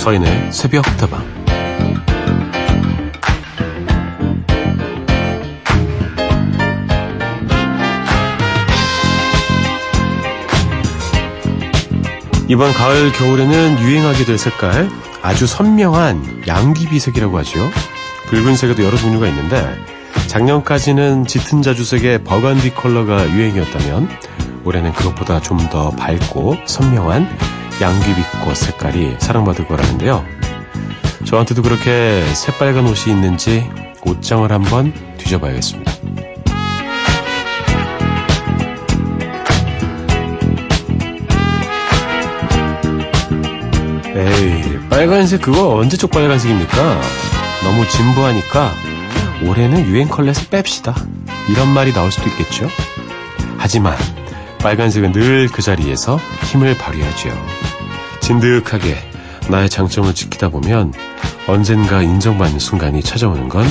서인의 새벽 다방 이번 가을 겨울에는 유행하게 될 색깔 아주 선명한 양귀비색이라고 하죠. 붉은색에도 여러 종류가 있는데 작년까지는 짙은 자주색의 버건디 컬러가 유행이었다면 올해는 그것보다 좀 더 밝고 선명한 양귀비꽃 색깔이 사랑받을 거라는데요. 저한테도 그렇게 새빨간 옷이 있는지 옷장을 한번 뒤져봐야겠습니다. 에이, 빨간색 그거 언제적 빨간색입니까? 너무 진부하니까 올해는 유행 컬러에서 뺍시다. 이런 말이 나올 수도 있겠죠? 하지만 빨간색은 늘 그 자리에서 힘을 발휘하지요. 진득하게 나의 장점을 지키다 보면 언젠가 인정받는 순간이 찾아오는 건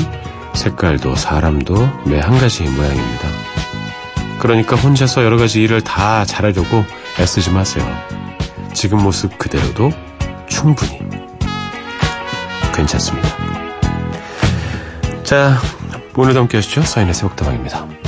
색깔도 사람도 매 한 가지의 모양입니다. 그러니까 혼자서 여러 가지 일을 다 잘하려고 애쓰지 마세요. 지금 모습 그대로도 충분히 괜찮습니다. 자, 오늘도 함께 하시죠. 서인의 새벽다방입니다.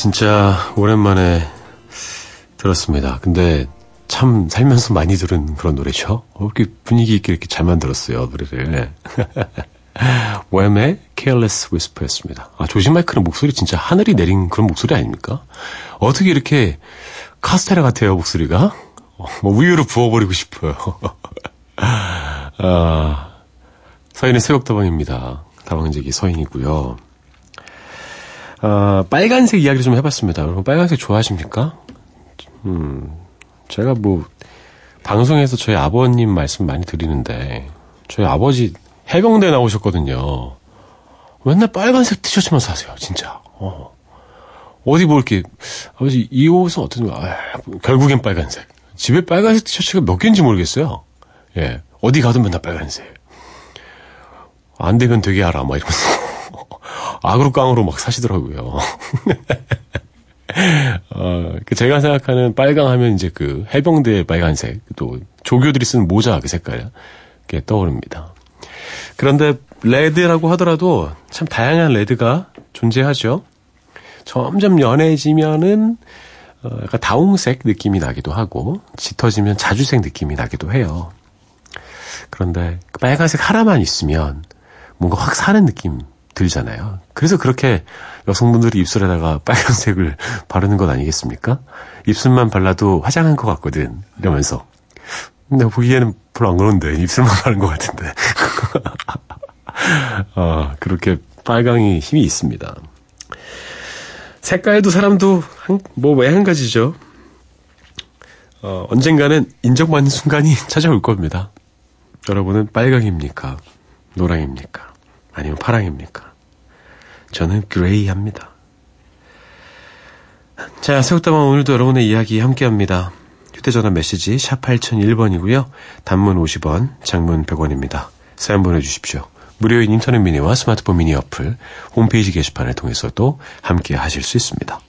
진짜 오랜만에 들었습니다. 근데 참 살면서 많이 들은 그런 노래죠. 어, 이렇게 분위기 있게 이렇게 잘 만들었어요, 노래를. 웸의 Careless Whisper였습니다. 아, 조지 마이크는 목소리 진짜 하늘이 내린 그런 목소리 아닙니까? 어떻게 이렇게 카스테라 같아요, 목소리가? 어, 뭐 우유를 부어버리고 싶어요. 아, 서인의 새벽다방입니다. 다방제기 서인이고요. 아, 빨간색 이야기를 좀 해봤습니다. 여러분 빨간색 좋아하십니까? 음, 제가 뭐 방송에서 저희 아버님 말씀 많이 드리는데 저희 아버지 해병대 나오셨거든요. 맨날 빨간색 티셔츠만 사세요, 진짜. 어. 어디 뭐 이렇게 아버지 이 옷은 어떤 거? 아, 결국엔 빨간색. 집에 빨간색 티셔츠가 몇 개인지 모르겠어요. 예, 어디 가도 맨날 빨간색. 안 되면 되게 알아, 막 이러면서. 악으로 깡으로 막 사시더라고요. 어, 그 제가 생각하는 빨강 하면 이제 그 해병대 빨간색, 또 조교들이 쓰는 모자 그 색깔, 게 떠오릅니다. 그런데 레드라고 하더라도 참 다양한 레드가 존재하죠. 점점 연해지면은 어, 약간 다홍색 느낌이 나기도 하고 짙어지면 자주색 느낌이 나기도 해요. 그런데 그 빨간색 하나만 있으면 뭔가 확 사는 느낌 들잖아요. 그래서 그렇게 여성분들이 입술에다가 빨간색을 바르는 것 아니겠습니까? 입술만 발라도 화장한 것 같거든. 이러면서. 근데 보기에는 별로 안 그런데 입술만 바른 것 같은데. 어, 그렇게 빨강이 힘이 있습니다. 색깔도 사람도 뭐 왜 한 가지죠. 어, 언젠가는 인정받는 순간이 찾아올 겁니다. 여러분은 빨강입니까? 노랑입니까? 아니면 파랑입니까? 저는 그레이합니다. 자, 새우다방 오늘도 여러분의 이야기 함께합니다. 휴대전화 메시지 샵 8001번이고요. 단문 50원, 장문 100원입니다. 사연 보내주십시오. 무료인 인터넷 미니와 스마트폰 미니 어플, 홈페이지 게시판을 통해서도 함께 하실 수 있습니다.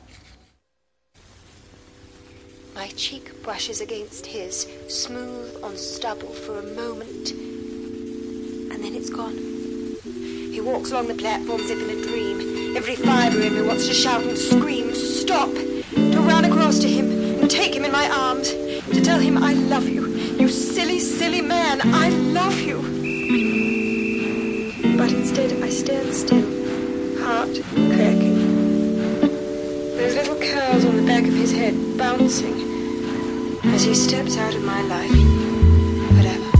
My cheek brushes against his, smooth on stubble for a moment, and then it's gone. He walks along the platform as if in a dream. Every fibre in me wants to shout and scream, stop! To run across to him and take him in my arms. To tell him I love you. You silly, silly man, I love you. But instead I stand still, heart cracking. Those little curls on the back of his head bouncing as he steps out of my life. Whatever.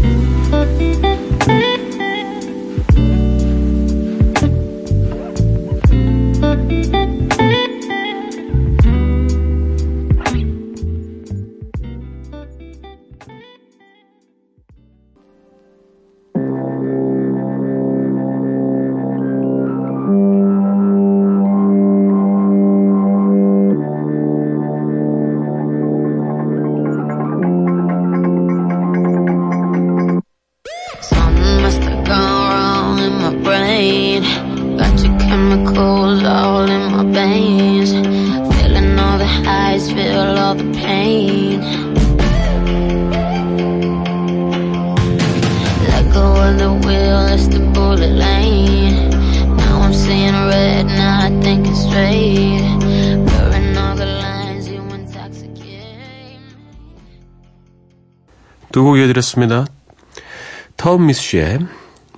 이어드렸습니다. 톰 미스의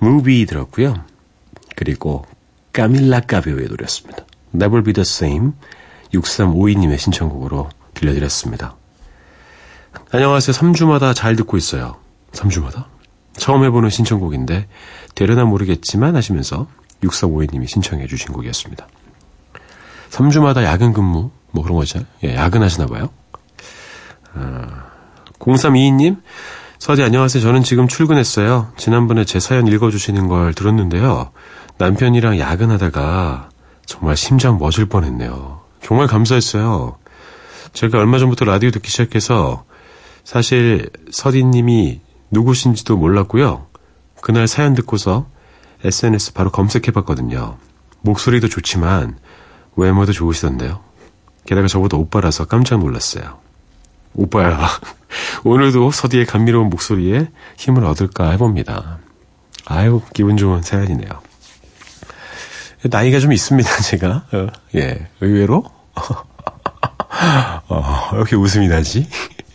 무비 들었고요. 그리고 까밀라 까비오의 노래였습니다. Never Be The Same 6352님의 신청곡으로 들려드렸습니다. 안녕하세요. 3주마다 잘 듣고 있어요. 3주마다? 처음 해보는 신청곡인데 되려나 모르겠지만 하시면서 6352님이 신청해 주신 곡이었습니다. 3주마다 야근 근무 뭐 그런 거죠. 예, 야근하시나 봐요. 아, 0322님, 서디 안녕하세요. 저는 지금 출근했어요. 지난번에 제 사연 읽어주시는 걸 들었는데요. 남편이랑 야근하다가 정말 심장 멎을 뻔했네요. 정말 감사했어요. 제가 얼마 전부터 라디오 듣기 시작해서 사실 서디님이 누구신지도 몰랐고요. 그날 사연 듣고서 SNS 바로 검색해봤거든요. 목소리도 좋지만 외모도 좋으시던데요. 게다가 저보다 오빠라서 깜짝 놀랐어요. 오빠야, 오늘도 서디의 감미로운 목소리에 힘을 얻을까 해봅니다. 아유, 기분 좋은 사연이네요. 나이가 좀 있습니다, 제가. 어, 예, 의외로. 어, 이렇게 웃음이 나지?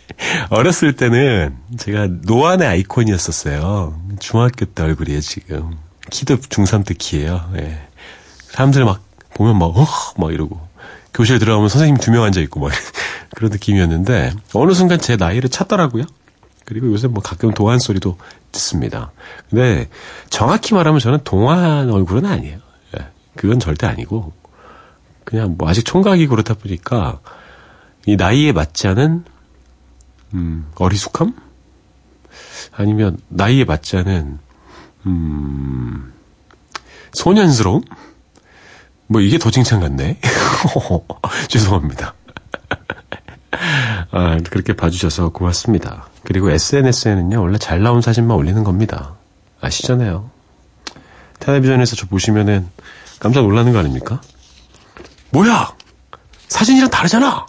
어렸을 때는 제가 노안의 아이콘이었었어요. 중학교 때 얼굴이에요, 지금. 키도 중3 때 키예요. 예. 사람들 막 보면 막, 어, 막 이러고. 교실 들어가면 선생님 두 명 앉아 있고 막 그런 느낌이었는데 어느 순간 제 나이를 찾더라고요. 그리고 요새 뭐 가끔 동안 소리도 듣습니다. 근데 정확히 말하면 저는 동안 얼굴은 아니에요. 예, 그건 절대 아니고 그냥 뭐 아직 총각이 그렇다 보니까 이 나이에 맞지 않은 음, 어리숙함? 아니면 나이에 맞지 않은 음, 소년스러움? 뭐 이게 더 칭찬 같네. 죄송합니다. 아, 그렇게 봐주셔서 고맙습니다. 그리고 SNS에는요, 원래 잘 나온 사진만 올리는 겁니다. 아시잖아요. 텔레비전에서 저 보시면은 깜짝 놀라는 거 아닙니까? 뭐야! 사진이랑 다르잖아!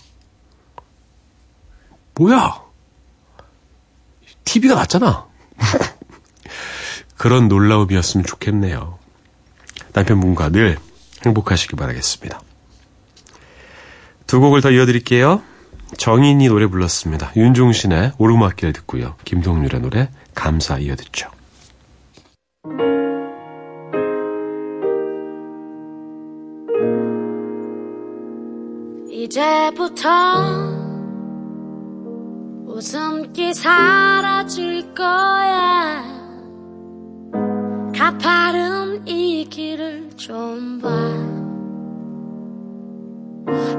뭐야! TV가 낫잖아! 그런 놀라움이었으면 좋겠네요. 남편분과 늘 행복하시길 바라겠습니다. 두 곡을 더 이어드릴게요. 정인이 노래 불렀습니다. 윤종신의 오르막길 듣고요. 김동률의 노래 감사 이어듣죠. 이제부터 웃음기 사라질 거야 가파른 이 길을 좀 봐.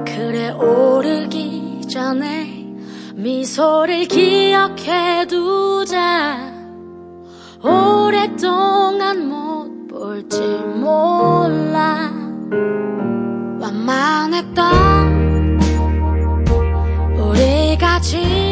그래 오르기 전에 미소를 기억해 두자. 오랫동안 못 볼지 몰라. 완만했던 우리가 지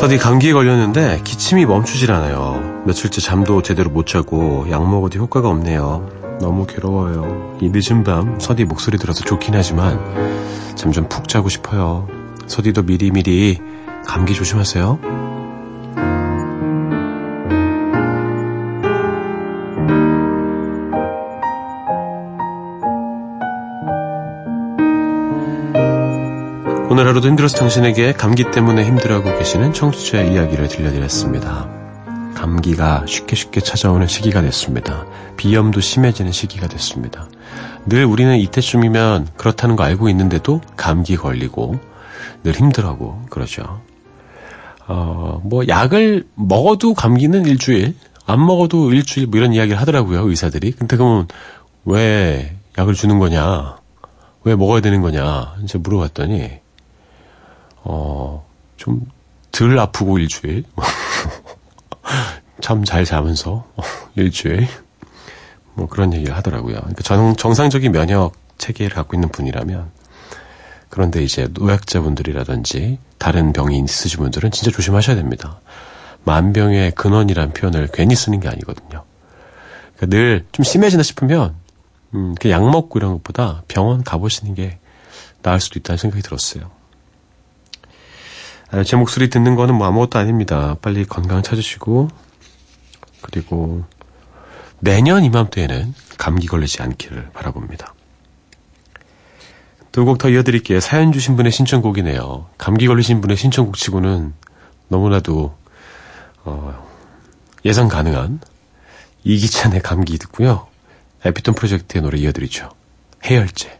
서디 감기에 걸렸는데 기침이 멈추질 않아요. 며칠째 잠도 제대로 못 자고 약 먹어도 효과가 없네요. 너무 괴로워요. 이 늦은 밤 서디 목소리 들어서 좋긴 하지만 잠 좀 푹 자고 싶어요. 서디도 미리미리 감기 조심하세요. 하루도 힘들어서 당신에게 감기 때문에 힘들어하고 계시는 청취자의 이야기를 들려드렸습니다. 감기가 쉽게 쉽게 찾아오는 시기가 됐습니다. 비염도 심해지는 시기가 됐습니다. 늘 우리는 이때쯤이면 그렇다는 거 알고 있는데도 감기 걸리고 늘 힘들어하고 그러죠. 어, 뭐 약을 먹어도 감기는 일주일, 안 먹어도 일주일 뭐 이런 이야기를 하더라고요, 의사들이. 근데 그러면 왜 약을 주는 거냐? 왜 먹어야 되는 거냐? 이제 물어봤더니 어, 좀 덜 아프고 일주일. 참잘 자면서 일주일. 뭐 그런 얘기를 하더라고요. 그러니까 정, 정상적인 면역 체계를 갖고 있는 분이라면 그런데 이제 노약자분들이라든지 다른 병이 있으신 분들은 진짜 조심하셔야 됩니다. 만병의 근원이란 표현을 괜히 쓰는 게 아니거든요. 그러니까 늘 좀 심해지나 싶으면 음, 약 먹고 이런 것보다 병원 가보시는 게 나을 수도 있다는 생각이 들었어요. 아, 제 목소리 듣는 거는 뭐 아무것도 아닙니다. 빨리 건강 찾으시고 그리고 내년 이맘때에는 감기 걸리지 않기를 바라봅니다. 두 곡 더 이어드릴게요. 사연 주신 분의 신청곡이네요. 감기 걸리신 분의 신청곡 치고는 너무나도 어, 예상 가능한 이기찬의 감기 듣고요. 에피톤 프로젝트의 노래 이어드리죠. 해열제.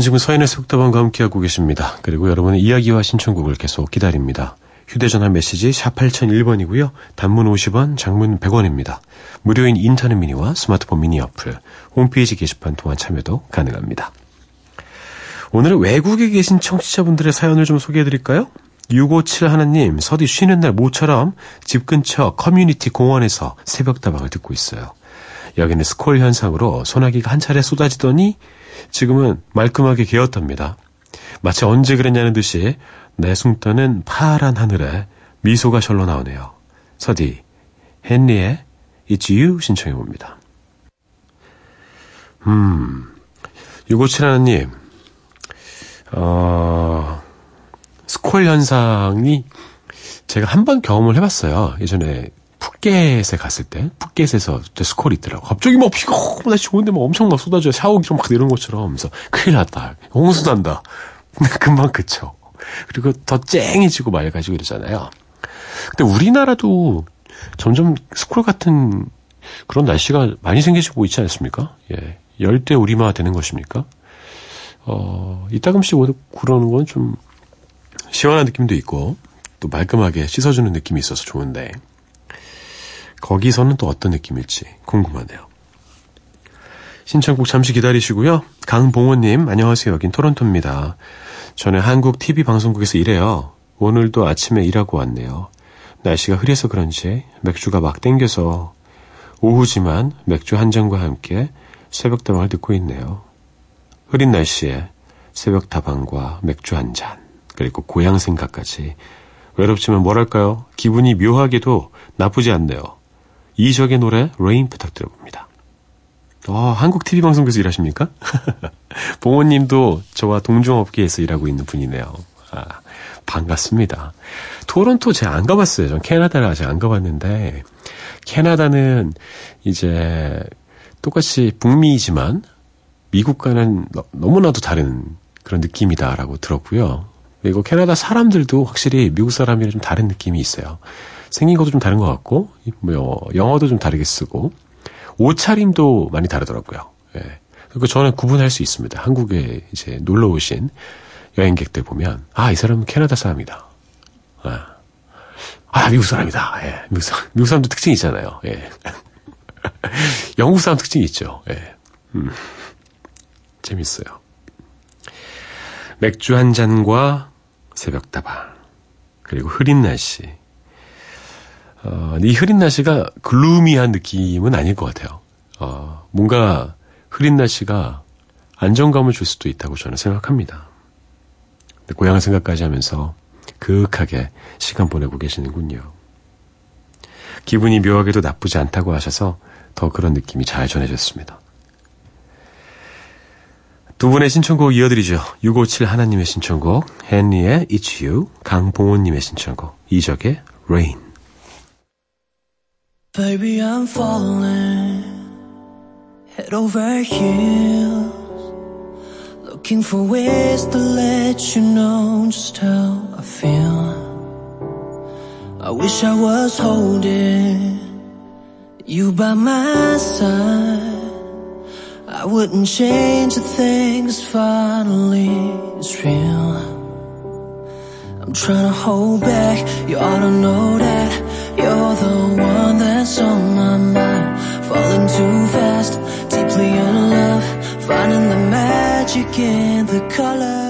여러분은 지금 서인의 새벽다방과 함께하고 계십니다. 그리고 여러분의 이야기와 신청곡을 계속 기다립니다. 휴대전화 메시지 샵 8001번이고요. 단문 50원, 장문 100원입니다. 무료인 인터넷 미니와 스마트폰 미니 어플, 홈페이지 게시판 통한 참여도 가능합니다. 오늘은 외국에 계신 청취자분들의 사연을 좀 소개해드릴까요? 6571님, 서디 쉬는 날 모처럼 집 근처 커뮤니티 공원에서 새벽 다방을 듣고 있어요. 여기는 스콜 현상으로 소나기가 한 차례 쏟아지더니 지금은 말끔하게 개었답니다. 마치 언제 그랬냐는 듯이 내숭떠는 파란 하늘에 미소가 절로 나오네요. 서디, 헨리의 It's You 신청해 봅니다. 음, 6571님, 어, 스콜 현상이 제가 한 번 경험을 해봤어요. 예전에 푸켓에 갔을 때, 푸켓에서 제 스콜이 있더라고. 갑자기 막 비가 날씨 좋은데 막 엄청 막 쏟아져요. 샤워기로 막 내려오는 것처럼. 그래서 큰일 났다. 홍수 난다. 금방 그쳐. 그리고 더 쨍해지고 맑아지고 이러잖아요. 근데 우리나라도 점점 스콜 같은 그런 날씨가 많이 생기고 있지 않습니까? 예. 열대 우리마 되는 것입니까? 어, 이따금씩 그러는 건 좀 시원한 느낌도 있고 또 말끔하게 씻어주는 느낌이 있어서 좋은데 거기서는 또 어떤 느낌일지 궁금하네요. 신청곡 잠시 기다리시고요. 강봉호님, 안녕하세요. 여긴 토론토입니다. 저는 한국 TV 방송국에서 일해요. 오늘도 아침에 일하고 왔네요. 날씨가 흐려서 그런지 맥주가 막 땡겨서 오후지만 맥주 한 잔과 함께 새벽 다방을 듣고 있네요. 흐린 날씨에 새벽 다방과 맥주 한 잔, 그리고 고향 생각까지 외롭지만 뭐랄까요? 기분이 묘하게도 나쁘지 않네요. 이적의 노래 Rain 부탁드려봅니다. 어, 한국 TV 방송국에서 일하십니까? 봉호님도 저와 동종업계에서 일하고 있는 분이네요. 아, 반갑습니다. 토론토 제가 안 가봤어요. 전 캐나다를 아직 안 가봤는데 캐나다는 이제 똑같이 북미이지만 미국과는 너무나도 다른 그런 느낌이다라고 들었고요. 그리고 캐나다 사람들도 확실히 미국 사람이랑 좀 다른 느낌이 있어요. 생긴 것도 좀 다른 것 같고, 뭐, 영어도 좀 다르게 쓰고, 옷차림도 많이 다르더라고요. 예. 그리고 저는 구분할 수 있습니다. 한국에 이제 놀러 오신 여행객들 보면, 아, 이 사람은 캐나다 사람이다. 아, 아 미국 사람이다. 예. 미국, 사람, 미국 사람도 특징이 있잖아요. 예. 영국 사람 특징이 있죠. 예. 음. 재밌어요. 맥주 한 잔과 새벽 다방 그리고 흐린 날씨. 어, 이 흐린 날씨가 글루미한 느낌은 아닐 것 같아요. 어, 뭔가 흐린 날씨가 안정감을 줄 수도 있다고 저는 생각합니다. 고향 생각까지 하면서 그윽하게 시간 보내고 계시는군요. 기분이 묘하게도 나쁘지 않다고 하셔서 더 그런 느낌이 잘 전해졌습니다. 두 분의 신청곡 이어드리죠. 657 하나님의 신청곡, 헨리의 It's You, 강봉호님의 신청곡, 이적의 Rain. Baby, I'm falling head over heels, looking for ways to let you know just how I feel. I wish I was holding you by my side. I wouldn't change a thing, 'cause finally it's real. I'm trying to hold back, you ought to know that you're the one that's on my mind. Falling too fast, deeply in love, finding the magic in the colors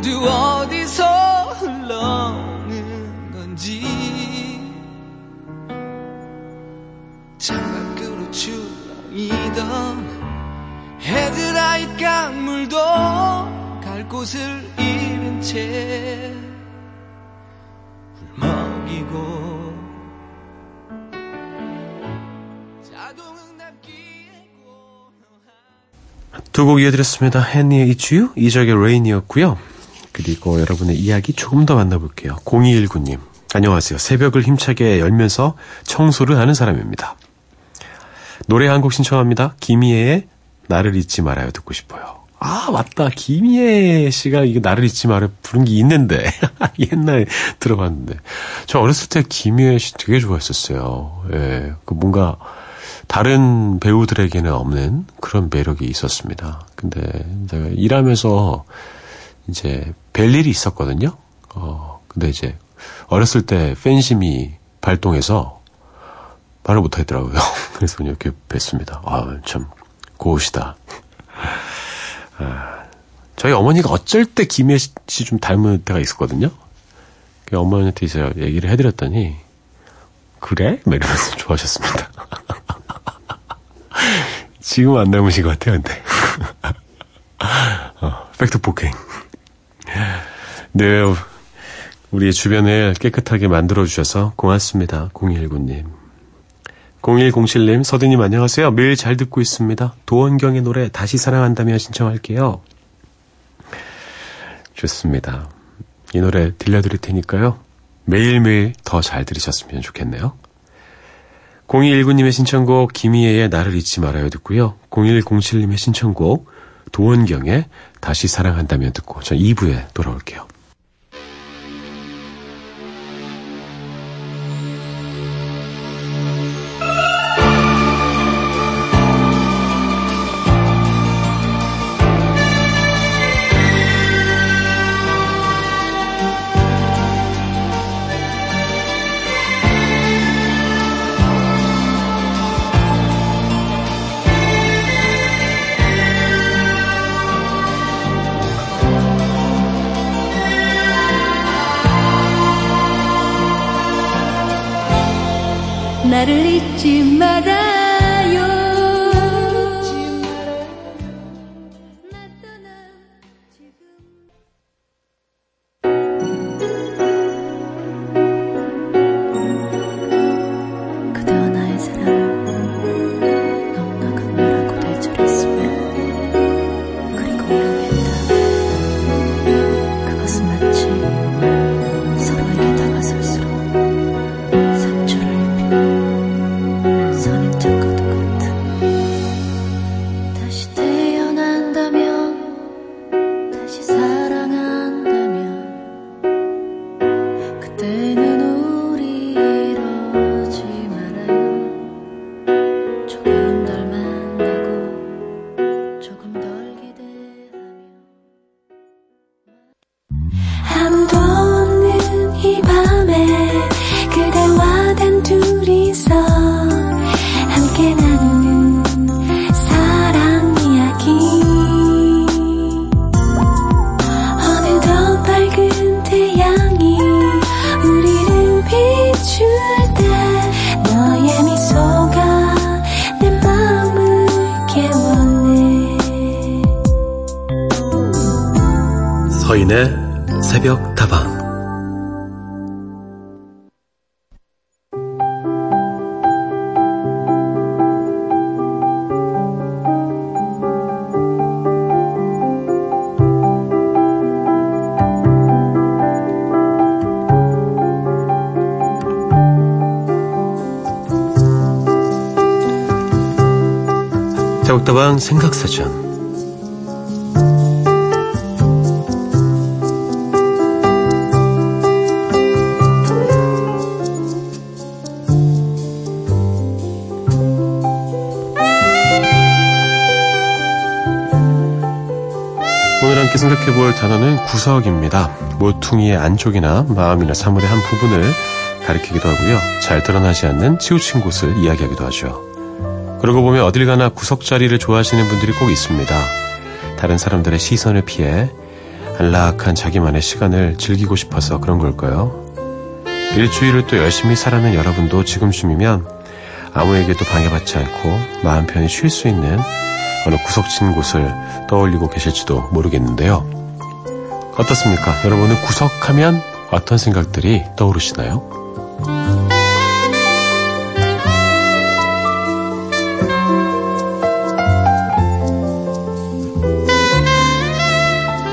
모두 어디서 흘러오는 건지 창밖으로 출렁이던 헤드라이트 강물도 갈 곳을 잃은 채 울먹이고 자동은 남기고 두곡 이어드렸습니다. 헨리의 You, 이적의 Rain이었고요. 그리고 여러분의 이야기 조금 더 만나볼게요. 0219님, 안녕하세요. 새벽을 힘차게 열면서 청소를 하는 사람입니다. 노래 한 곡 신청합니다. 김희애의 나를 잊지 말아요 듣고 싶어요. 아 맞다 김희애 씨가 이거 나를 잊지 말아요 부른 게 있는데 옛날에 들어봤는데 저 어렸을 때 김희애 씨 되게 좋아했었어요. 예, 그 뭔가 다른 배우들에게는 없는 그런 매력이 있었습니다. 근데 제가 일하면서 이제 뵐 일이 있었거든요. 어, 근데 이제 어렸을 때 팬심이 발동해서 말을 못하겠더라고요. 그래서 그냥 이렇게 뵀습니다. 아, 참, 고우시다. 아, 저희 어머니가 어쩔 때 김혜 씨 좀 닮은 때가 있었거든요. 그 어머니한테 제가 얘기를 해드렸더니 그래? 막 이러면서 좋아하셨습니다. 지금 안 닮으신 것 같아요, 근데. 어, 팩트 폭행. 네, 우리 주변을 깨끗하게 만들어주셔서 고맙습니다. 0219님. 0107님, 서디님 안녕하세요. 매일 잘 듣고 있습니다. 도원경의 노래 다시 사랑한다면 신청할게요. 좋습니다. 이 노래 들려드릴 테니까요. 매일매일 더 잘 들으셨으면 좋겠네요. 0219님의 신청곡 김희애의 나를 잊지 말아요 듣고요. 0107님의 신청곡 도원경의 다시 사랑한다면 듣고 전 2부에 돌아올게요. 나 서인의 새벽 다방. 새벽다방 생각사전 생각해 볼 단어는 구석입니다. 모퉁이의 안쪽이나 마음이나 사물의 한 부분을 가리키기도 하고요. 잘 드러나지 않는 치우친 곳을 이야기하기도 하죠. 그러고 보면 어딜 가나 구석자리를 좋아하시는 분들이 꼭 있습니다. 다른 사람들의 시선을 피해 안락한 자기만의 시간을 즐기고 싶어서 그런 걸까요? 일주일을 또 열심히 살아낸 여러분도 지금쯤이면 아무에게도 방해받지 않고 마음 편히 쉴 수 있는 어느 구석진 곳을 떠올리고 계실지도 모르겠는데요. 어떻습니까? 여러분은 구석하면 어떤 생각들이 떠오르시나요?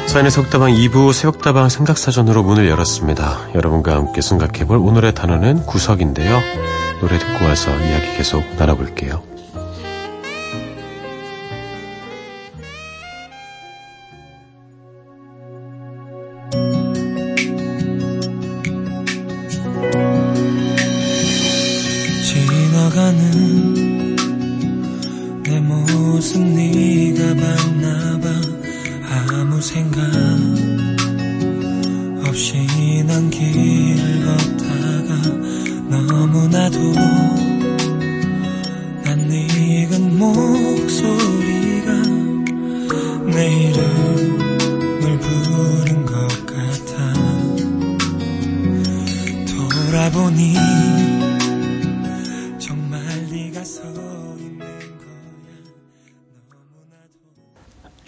사인의 속다방 2부 새벽다방 생각사전으로 문을 열었습니다. 여러분과 함께 생각해볼 오늘의 단어는 구석인데요. 노래 듣고 와서 이야기 계속 나눠볼게요.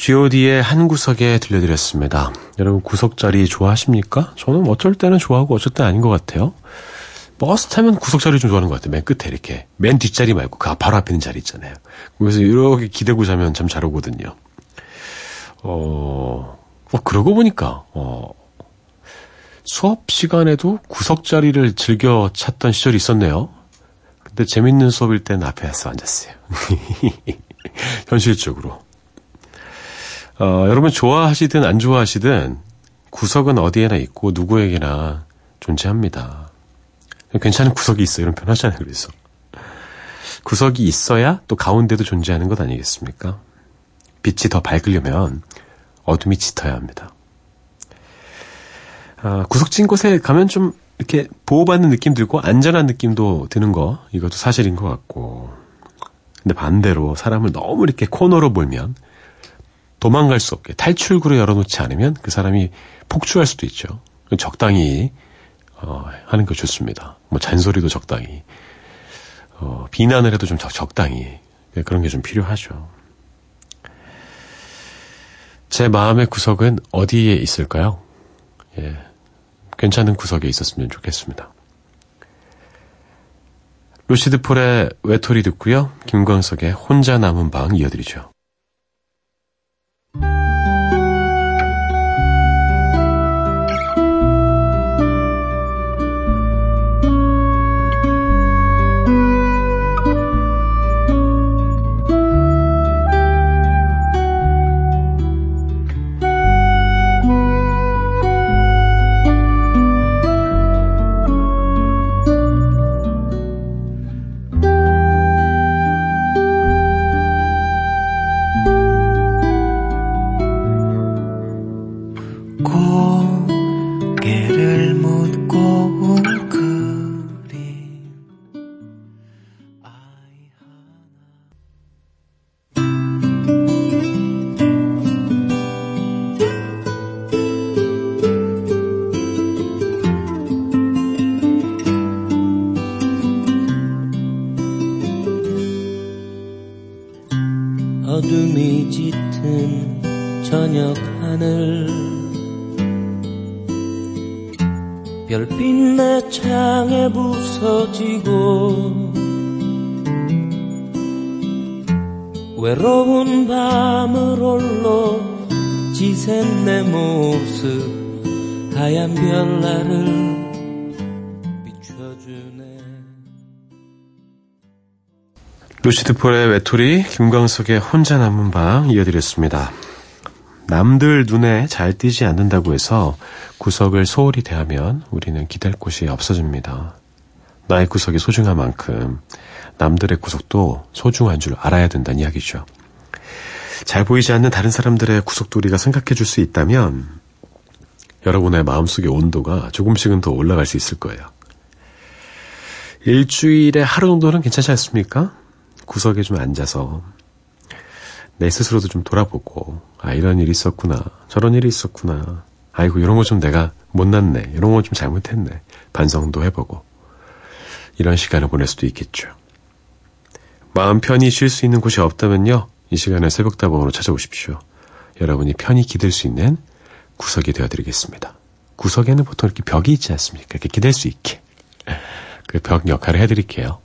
God의 한 구석에 들려드렸습니다. 여러분 구석자리 좋아하십니까? 저는 어쩔 때는 좋아하고 어쩔 때는 아닌 것 같아요. 버스 타면 구석자리 좀 좋아하는 것 같아요. 맨 끝에 이렇게. 맨 뒷자리 말고 그 바로 앞에 있는 자리 있잖아요. 그래서 이렇게 기대고 자면 참잘 오거든요. 어, 어 그러고 보니까, 어, 수업 시간에도 구석자리를 즐겨 찾던 시절이 있었네요. 근데 재밌는 수업일 땐 앞에 와서 앉았어요. 현실적으로. 어, 여러분 좋아하시든 안 좋아하시든 구석은 어디에나 있고 누구에게나 존재합니다. 괜찮은 구석이 있어 이런 표현 하잖아요. 그래서 구석이 있어야 또 가운데도 존재하는 것 아니겠습니까? 빛이 더 밝으려면 어둠이 짙어야 합니다. 아, 구석진 곳에 가면 좀 이렇게 보호받는 느낌 들고 안전한 느낌도 드는 거 이것도 사실인 것 같고 근데 반대로 사람을 너무 이렇게 코너로 몰면 도망갈 수 없게 탈출구를 열어놓지 않으면 그 사람이 폭주할 수도 있죠. 적당히 어, 하는 게 좋습니다. 뭐 잔소리도 적당히 어, 비난을 해도 좀 적, 당히 네, 그런 게 좀 필요하죠. 제 마음의 구석은 어디에 있을까요? 예, 괜찮은 구석에 있었으면 좋겠습니다. 루시드 폴의 외톨이 듣고요. 김광석의 혼자 남은 방 이어드리죠. 밤을 홀로 지샌 내 모습 하얀 별나를 루시드 폴의 외톨이, 김광석의 혼자 남은 방 이어드렸습니다. 남들 눈에 잘 띄지 않는다고 해서 구석을 소홀히 대하면 우리는 기댈 곳이 없어집니다. 나의 구석이 소중한 만큼 남들의 구석도 소중한 줄 알아야 된다는 이야기죠. 잘 보이지 않는 다른 사람들의 우리가 생각해 줄 수 있다면 여러분의 마음속의 온도가 조금씩은 더 올라갈 수 있을 거예요. 일주일에 하루 정도는 괜찮지 않습니까? 구석에 좀 앉아서 내 스스로도 좀 돌아보고 아 이런 일이 있었구나 저런 일이 있었구나 아이고 이런 거 좀 내가 못났네 이런 거 좀 잘못했네 반성도 해보고 이런 시간을 보낼 수도 있겠죠. 마음 편히 쉴 수 있는 곳이 없다면요 이 시간에 새벽다방으로 찾아오십시오. 여러분이 편히 기댈 수 있는 구석이 되어드리겠습니다. 구석에는 보통 이렇게 벽이 있지 않습니까? 이렇게 기댈 수 있게 그 벽 역할을 해드릴게요.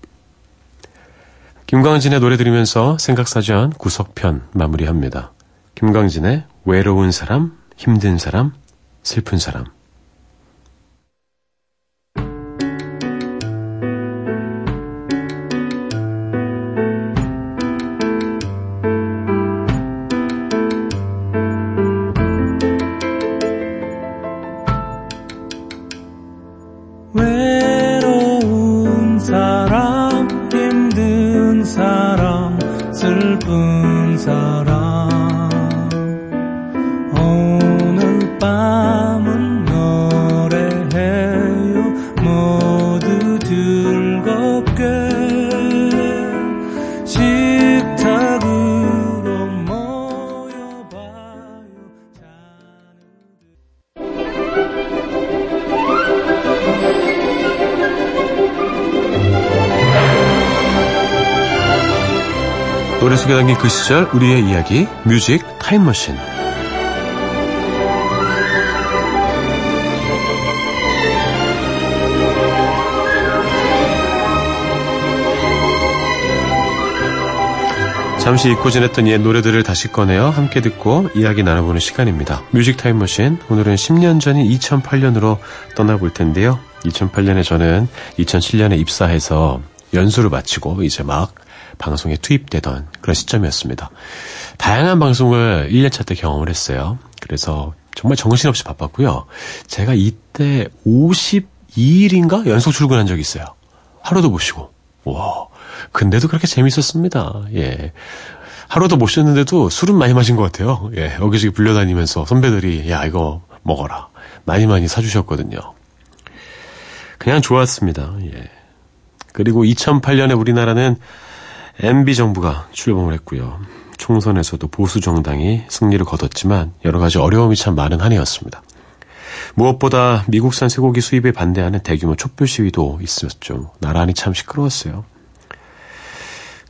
김광진의 노래 들으면서 생각사전 구석편 마무리합니다. 김광진의 외로운 사람, 힘든 사람, 슬픈 사람. 그 시절 우리의 이야기 뮤직 타임머신 잠시 잊고 지냈던 옛 노래들을 다시 꺼내어 함께 듣고 이야기 나눠보는 시간입니다. 뮤직 타임머신 오늘은 10년 전인 2008년으로 떠나볼 텐데요. 2008년에 저는 2007년에 입사해서 연수를 마치고 이제 막 방송에 투입되던 그런 시점이었습니다. 다양한 방송을 1년차 때 경험을 했어요. 그래서 정말 정신없이 바빴고요. 제가 이때 52일인가 연속 출근한 적이 있어요. 하루도 못 쉬고. 와. 근데도 그렇게 재밌었습니다. 예. 하루도 못 쉬었는데도 술은 많이 마신 것 같아요. 예. 여기저기 불려다니면서 선배들이, 야, 이거 먹어라. 많이 많이 사주셨거든요. 그냥 좋았습니다. 예. 그리고 2008년에 우리나라는 MB 정부가 출범을 했고요. 총선에서도 보수 정당이 승리를 거뒀지만 여러 가지 어려움이 참 많은 한 해였습니다. 무엇보다 미국산 쇠고기 수입에 반대하는 대규모 촛불 시위도 있었죠. 나란히 참 시끄러웠어요.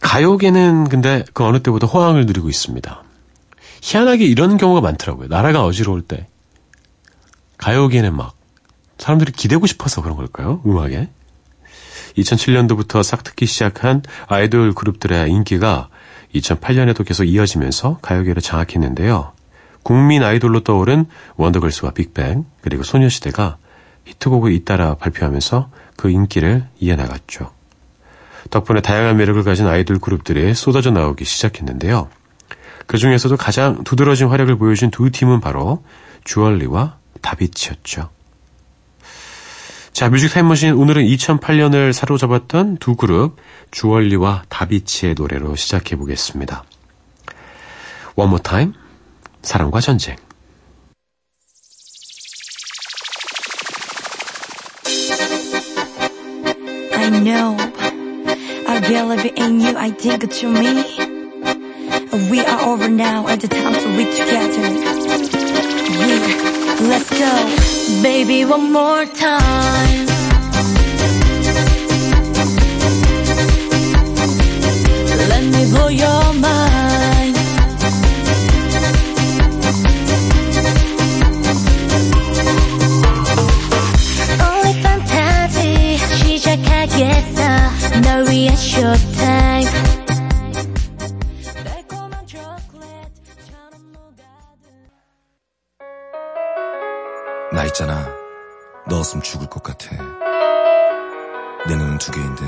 가요계는 근데 그 어느 때보다 호황을 누리고 있습니다. 희한하게 이런 경우가 많더라고요. 나라가 어지러울 때. 가요계는 막 사람들이 기대고 싶어서 그런 걸까요? 음악에. 2007년도부터 싹트기 시작한 아이돌 그룹들의 인기가 2008년에도 계속 이어지면서 가요계를 장악했는데요. 국민 아이돌로 떠오른 원더걸스와 빅뱅 그리고 소녀시대가 히트곡을 잇따라 발표하면서 그 인기를 이어나갔죠. 덕분에 다양한 매력을 가진 아이돌 그룹들이 쏟아져 나오기 시작했는데요. 그 중에서도 가장 두드러진 활약을 보여준 두 팀은 바로 주얼리와 다비치였죠. 자, 뮤직 타임머신 오늘은 2008년을 사로잡았던 두 그룹 주얼리와 다비치의 노래로 시작해 보겠습니다. One More Time, 사랑과 전쟁. let's go Baby one more time Let me blow your mind Only fantasy 시작하겠어 널 위한 showtime 있잖아. 너 없으면 죽을 것 같아. 내 눈은 두 개인데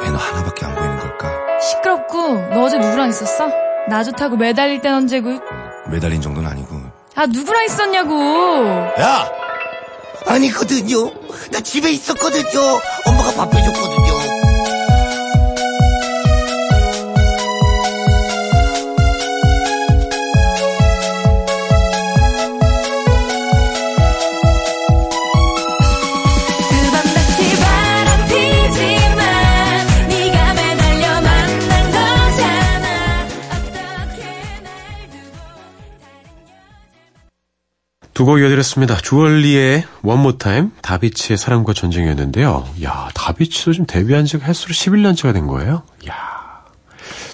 왜 너 하나밖에 안 보이는 걸까? 시끄럽고 너 어제 누구랑 있었어? 나 좋다고 매달릴 땐 언제고 매달린 정도는 아니고. 아 누구랑 있었냐고 야! 아니거든요. 나 집에 있었거든요. 엄마가 밥 해줬거든요. 이어드렸습니다. 주얼리의 Time, 다비치의 사랑과 전쟁이었는데요. 야, 다비치도 지금 데뷔한 지가 횟수로 11년째가 된 거예요. 야,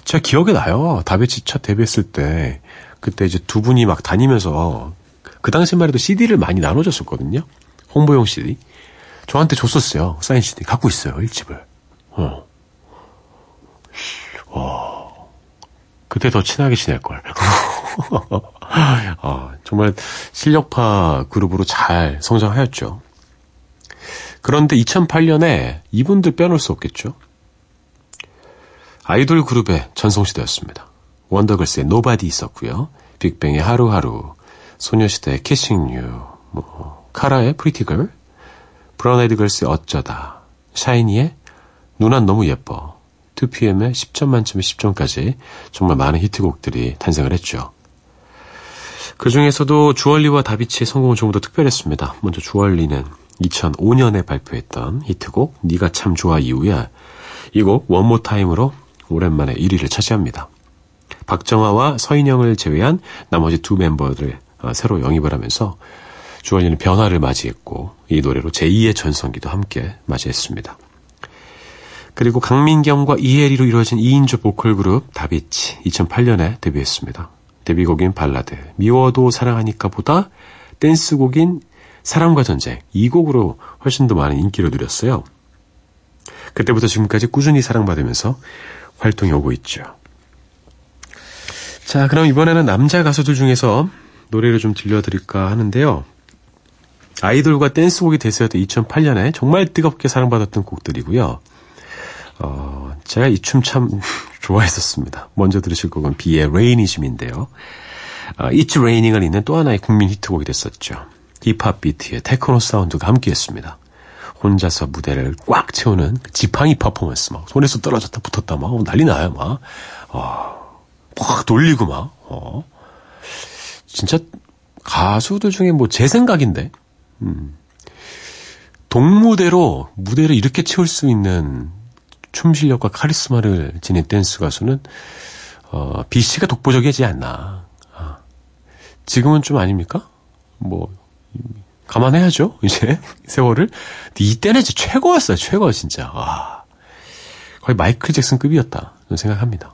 제가 기억에 나요. 다비치 첫 데뷔했을 때 그때 이제 두 분이 막 다니면서 그 당시만 해도 CD를 많이 나눠줬었거든요. 홍보용 CD. 저한테 줬었어요. 사인 CD. 갖고 있어요. 일집을. 어. 와. 그때 더 친하게 지낼걸. 아, 정말 실력파 그룹으로 잘 성장하였죠. 그런데 2008년에 이분들 빼놓을 수 없겠죠. 아이돌 그룹의 전성시대였습니다. 원더걸스의 Nobody 있었고요. 빅뱅의 하루하루, 소녀시대의 Kissing You, 뭐 카라의 Pretty Girl, 브라운 아이드 걸스의 어쩌다, 샤이니의 누난 너무 예뻐, 2PM의 10점 만점에 10점까지 정말 많은 히트곡들이 탄생을 했죠. 그 중에서도 주얼리와 다비치의 성공은 조금 더 특별했습니다. 먼저 주얼리는 2005년에 발표했던 히트곡 네가 참 좋아 이후에 이곡 원모 타임으로 오랜만에 1위를 차지합니다. 박정아와 서인영을 제외한 나머지 두 멤버를 어, 새로 영입을 하면서 주얼리는 변화를 맞이했고 이 노래로 제2의 전성기도 함께 맞이했습니다. 그리고 강민경과 이혜리로 이루어진 2인조 보컬 그룹 다비치 2008년에 데뷔했습니다. 데뷔곡인 발라드 미워도 사랑하니까 보다 댄스곡인 사랑과 전쟁 이 곡으로 훨씬 더 많은 인기를 누렸어요. 그때부터 지금까지 꾸준히 사랑받으면서 활동해 오고 있죠. 자, 그럼 이번에는 남자 가수들 중에서 노래를 좀 들려드릴까 하는데요. 아이돌과 댄스곡이 대세였던 2008년에 정말 뜨겁게 사랑받았던 곡들이고요. 어, 제가 이 춤 참 좋아했었습니다. 먼저 들으실 곡은 비의 Rainism인데요. 어, It's Raining을 잇는 또 하나의 국민 히트곡이 됐었죠. 힙합 비트의 테크노 사운드가 함께했습니다. 혼자서 무대를 꽉 채우는 그 지팡이 퍼포먼스 막 손에서 떨어졌다 붙었다 막 난리 나요 막. 어, 확 돌리고 막. 어. 진짜 가수들 중에 뭐 제 생각인데 음. 동무대로 무대를 이렇게 채울 수 있는 춤 실력과 카리스마를 지닌 댄스 가수는 어, BC가 독보적이지 않나. 아. 지금은 좀 아닙니까? 뭐 감안해야죠. 이제 세월을. 이때는 진짜 최고였어요. 최고 진짜. 와. 거의 마이클 잭슨급이었다. 저는 생각합니다.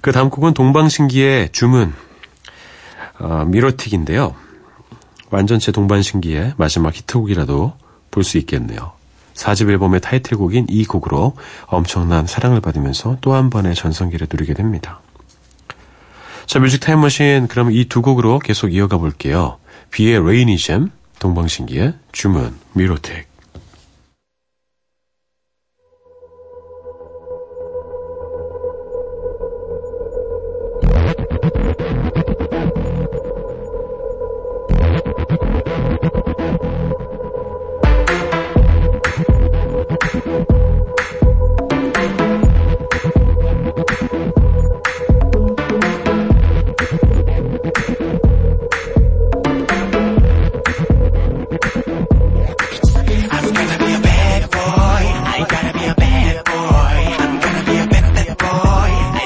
그 다음 곡은 동방신기의 주문 어, Mirotic인데요. 완전체 동방신기의 마지막 히트곡이라도 볼 수 있겠네요. 4집 앨범의 타이틀곡인 이 곡으로 엄청난 사랑을 받으면서 또 한 번의 전성기를 누리게 됩니다. 자, 뮤직 타임머신 그럼 이 두 곡으로 계속 이어가 볼게요. 비의 Rainism, 동방신기의 주문, Mirotic.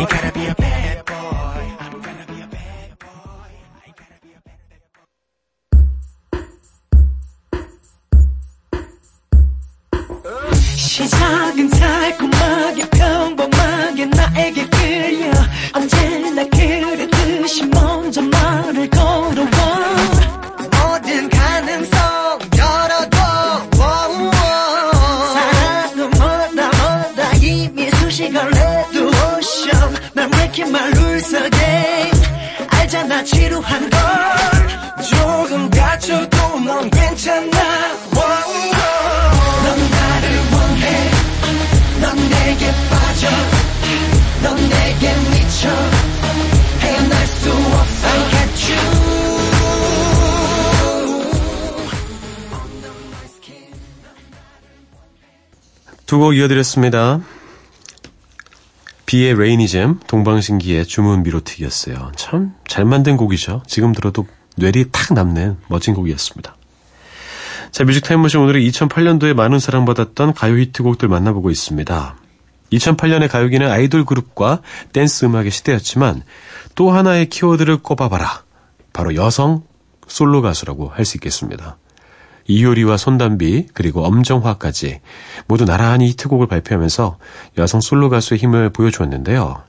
시작은 곡 이어드렸습니다. 비의 Rainism, 동방신기의 주문 Mirotic이었어요. 참 잘 만든 곡이죠. 지금 들어도 뇌리에 탁 남는 멋진 곡이었습니다. 자, 뮤직 타임머신 오늘은 2008년도에 많은 사랑받았던 가요 히트곡들 만나보고 있습니다. 2008년의 가요계는 아이돌 그룹과 댄스 음악의 시대였지만 또 하나의 키워드를 꼽아봐라. 바로 여성 솔로 가수라고 할 수 있겠습니다. 이효리와 손담비 그리고 엄정화까지 모두 나란히 히트곡을 발표하면서 여성 솔로 가수의 힘을 보여주었는데요.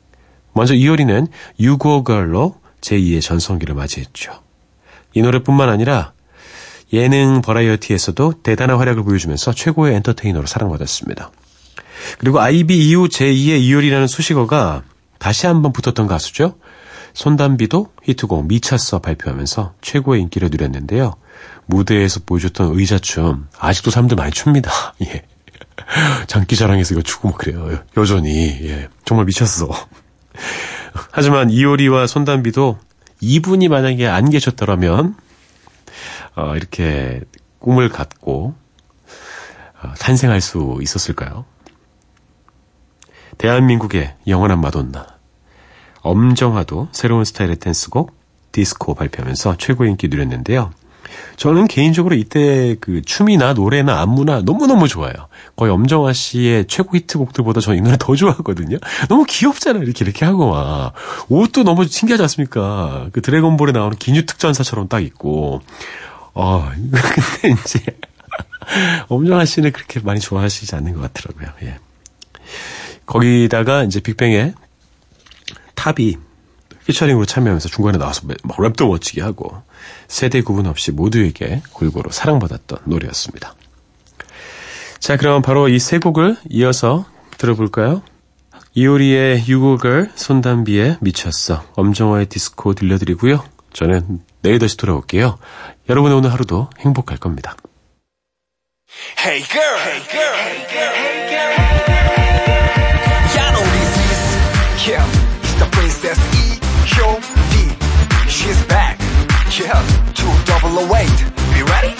먼저 이효리는 유고걸로 제2의 전성기를 맞이했죠. 이 노래뿐만 아니라 예능 버라이어티에서도 대단한 활약을 보여주면서 최고의 엔터테이너로 사랑받았습니다. 그리고 아이비 이후 제2의 이효리라는 수식어가 다시 한번 붙었던 가수죠. 손담비도 히트곡 미쳤어 발표하면서 최고의 인기를 누렸는데요. 무대에서 보여줬던 의자춤 아직도 사람들 많이 춥니다. 예. 장기자랑에서 이거 추고 막 그래요. 여전히 예. 정말 미쳤어. 하지만 이효리와 손담비도 이분이 만약에 안 계셨더라면 어, 이렇게 꿈을 갖고 어, 탄생할 수 있었을까요? 대한민국의 영원한 마돈나 엄정화도 새로운 스타일의 댄스곡 디스코 발표하면서 최고 인기 누렸는데요. 저는 개인적으로 이때 그 춤이나 노래나 안무나 너무너무 좋아요. 거의 엄정화 씨의 최고 히트곡들보다 저는 이 노래 더 좋아하거든요. 너무 귀엽잖아요. 이렇게 이렇게 하고 막. 옷도 너무 신기하지 않습니까? 그 드래곤볼에 나오는 기뉴 특전사처럼 딱 있고. 어, 근데 이제 엄정화 씨는 그렇게 많이 좋아하시지 않는 것 같더라고요. 예. 거기다가 이제 빅뱅의 탑이 피처링으로 참여하면서 중간에 나와서 막 랩도 멋지게 하고 세대 구분 없이 모두에게 골고루 사랑받았던 노래였습니다. 자, 그럼 바로 이 세 곡을 이어서 들어볼까요? 이효리의 유고걸, 손담비의 미쳤어, 엄정화의 디스코 들려드리고요. 저는 내일 다시 돌아올게요. 여러분의 오늘 하루도 행복할 겁니다. Hey girl, hey girl, hey girl, hey girl. She's back. Yeah, two double await. Be ready?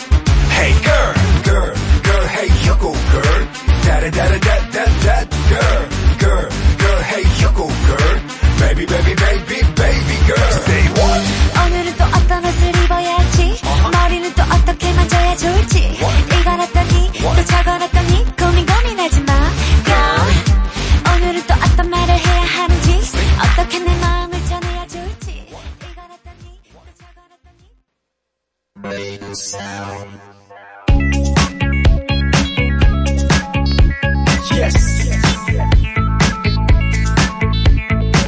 Hey girl, girl, girl, hey you go girl. Da da da da da da girl, girl, girl, hey you go girl. Baby, baby, baby, baby girl. Say what? 오늘은 또 어떤 옷을 입어야지 머리는 또 어떻게 만져야 좋을지 어떠니 또 어떠니 고민 고민하지 마 Girl 오늘은 또 어떤 말을 해야 하는지 어떻게 내 어떠니 Yes.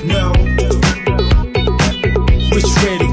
No. Which way